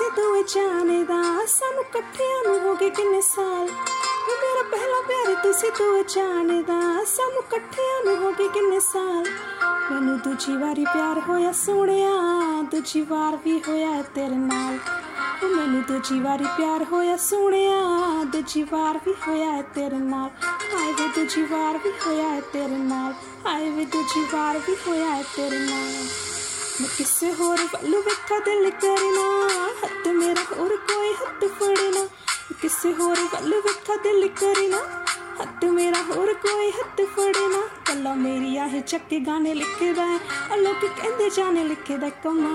ਤੂੰ ਜਾਣਦਾ ਸਾਨੂੰ ਇਕੱਠਿਆਂ ਨੂੰ ਹੋ ਗਏ ਕਿੰਨੇ ਸਾਲ ਉਹ ਮੇਰਾ ਪਹਿਲਾ ਪਿਆਰ ਤੁਸੀਂ ਤੂੰ ਜਾਣਦਾ ਸਾਨੂੰ ਇਕੱਠਿਆਂ ਨੂੰ ਹੋ ਗਏ ਕਿੰਨੇ ਸਾਲ ਮੈਨੂੰ ਦੂਜੀ ਵਾਰੀ ਪਿਆਰ ਹੋਇਆ ਸੋਹਣਿਆ ਦੂਜੀ ਵਾਰ ਵੀ ਹੋਇਆ ਤੇਰੇ ਨਾਲ ਮੈਨੂੰ ਦੂਜੀ ਵਾਰੀ ਪਿਆਰ ਹੋਇਆ ਸੋਹਣਿਆ ਦੂਜੀ ਵਾਰ ਵੀ ਹੋਇਆ ਤੇਰੇ ਨਾਲ ਆਏ ਵੇ ਦੂਜੀ ਵਾਰ ਵੀ ਹੋਇਆ ਤੇਰੇ ਨਾਲ ਆਏ ਵੇ ਦੂਜੀ ਵਾਰ ਵੀ ਹੋਇਆ ਤੇਰੇ ਨਾਲ ਮੈਂ ਕਿਸੇ ਹੋਰ ਵੱਲ ਵੇਖਾ ਦਿਲ ਕਰਨਾ। ਹੱਥ ਮੇਰਾ ਹੋਰ ਕੋਈ ਹੱਥ ਫੜਨਾ। ਕਿਸੇ ਹੋਰ ਵੱਲ ਵੇਖਾ ਦਿਲ ਕਰਨਾ। ਹੱਥ ਮੇਰਾ ਹੋਰ ਕੋਈ ਹੱਥ ਫੜਨਾ। ਕੱਲਾ ਮੇਰੀ ਆਹ ਚੱਕੇ ਗਾਣੇ ਲਿਖਦਾ ਹੈ। ਲੋਕ ਕਹਿੰਦੇ ਜਾਣੇ ਲਿਖਦਾ ਕਮਾ।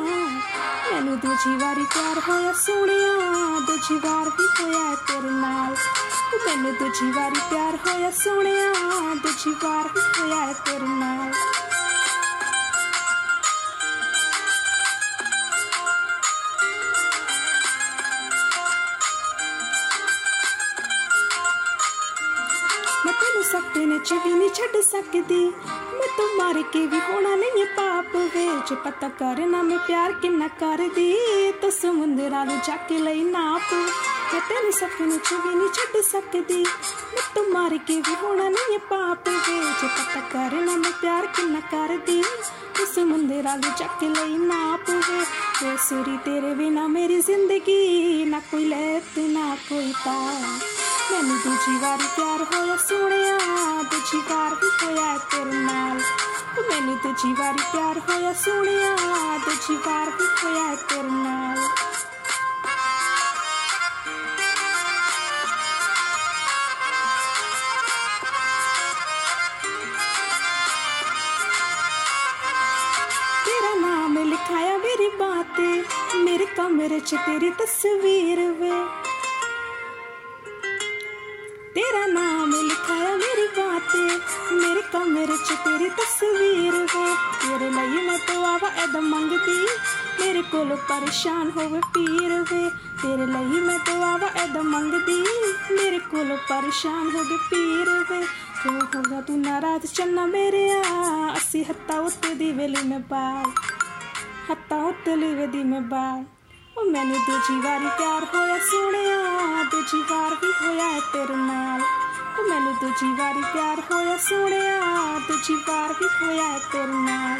ਮੈਨੂੰ ਦੂਜੀ ਵਾਰੀ ਪਿਆਰ ਹੋਇਆ ਸੋਹਣਿਆ। ਦੂਜੀ ਵਾਰ ਵੀ ਹੋਇਆ ਤੇਰੇ ਨਾਲ। ਮੈਨੂੰ ਦੂਜੀ ਵਾਰੀ ਪਿਆਰ ਹੋਇਆ ਸੋਹਣਿਆ। ਦੂਜੀ ਵਾਰ ਵੀ ਹੋਇਆ ਤੇਰੇ ਨਾਲ। ਤੈਨੂੰ ਸੱਤੇ ਨੇ ਚਵੀ ਨਹੀਂ ਛੱਡ ਸਕਦੀ ਮੈਂ ਤੂੰ ਮਾਰ ਕੇ ਵੀ ਹੋਣਾ ਨਹੀਂ ਪਾਪ ਵੇਚ ਪਤਾ ਕਰਨਾ ਮੈਂ ਪਿਆਰ ਕਿੰਨਾ ਕਰਦੀ ਤੂੰ ਸਮੁੰਦਰਾਂ ਨੂੰ ਜਾ ਕੇ ਲਈ ਨਾਪ ਮੈਂ ਤੈਨੂੰ ਸੱਤੇ ਨੇ ਚਵੀ ਨਹੀਂ ਛੱਡ ਸਕਦੀ ਮੈਂ ਤੂੰ ਮਾਰ ਕੇ ਵੀ ਹੋਣਾ ਨਹੀਂ ਪਾਪ ਵੇਚ ਪਤਾ ਕਰਨਾ ਮੈਂ ਪਿਆਰ ਕਿੰਨਾ ਕਰਦੀ ਤੂੰ ਸਮੁੰਦਰਾਂ ਨੂੰ ਜਾ ਕੇ ਲਈ ਨਾਪ ਵੇ ਸੁਰੀ ਤੇਰੇ ਬਿਨਾ ਮੇਰੀ ਜ਼ਿੰਦਗੀ ਨਾ ਕੋਈ ਲੈ ਤੇ ਨਾ ਕੋਈ ਤਾਰ ਮੈਨੂੰ ਦੂਜੀ ਵਾਰੀ ਪਿਆਰ ਹੋਇਆ ਸੋਹਣਿਆ ਦੂਜੀ ਵਾਰ ਵੀ ਹੋਇਆ ਤੇਰੇ ਨਾਲ ਮੈਨੂੰ ਦੂਜੀ ਵਾਰੀ ਪਿਆਰ ਹੋਇਆ ਸੋਹਣਿਆ ਦੂਜੀ ਵਾਰ ਵੀ ਹੋਇਆ ਤੇਰੇ ਨਾਲ तेरा नाम लिखाया मेरी बातें मेरे कमरे च तेरी तस्वीर वे तेरा नाम लिखाया मेरी बातें मेरे कमरे च तेरी तस्वीर वे तेरे लिए मैं तो आवा एद मंगदी मेरे कोलो परेशान होवे पीर वे तेरे लिए मैं तो आवा एद मंगदी मेरे कोलो परेशान होवे पीर वे क्यों होगा तू नाराज चन्ना मेरे आ असी हत्ता उत्ते दी वेली में बाल ਹੱਤਾਂ ਉੱਤੇ ਲਿਵਦੀ ਮੈਂ ਬਾਲ ਉਹ ਮੈਨੂੰ ਦੂਜੀ ਵਾਰੀ ਪਿਆਰ ਹੋਇਆ ਸੋਹਣਿਆ ਦੂਜੀ ਵਾਰ ਵੀ ਹੋਇਆ ਤੇਰੇ ਨਾਲ ਉਹ ਮੈਨੂੰ ਦੂਜੀ ਵਾਰੀ ਪਿਆਰ ਹੋਇਆ ਸੋਹਣਿਆ ਦੂਜੀ ਵਾਰ ਵੀ ਹੋਇਆ ਤੇਰੇ ਨਾਲ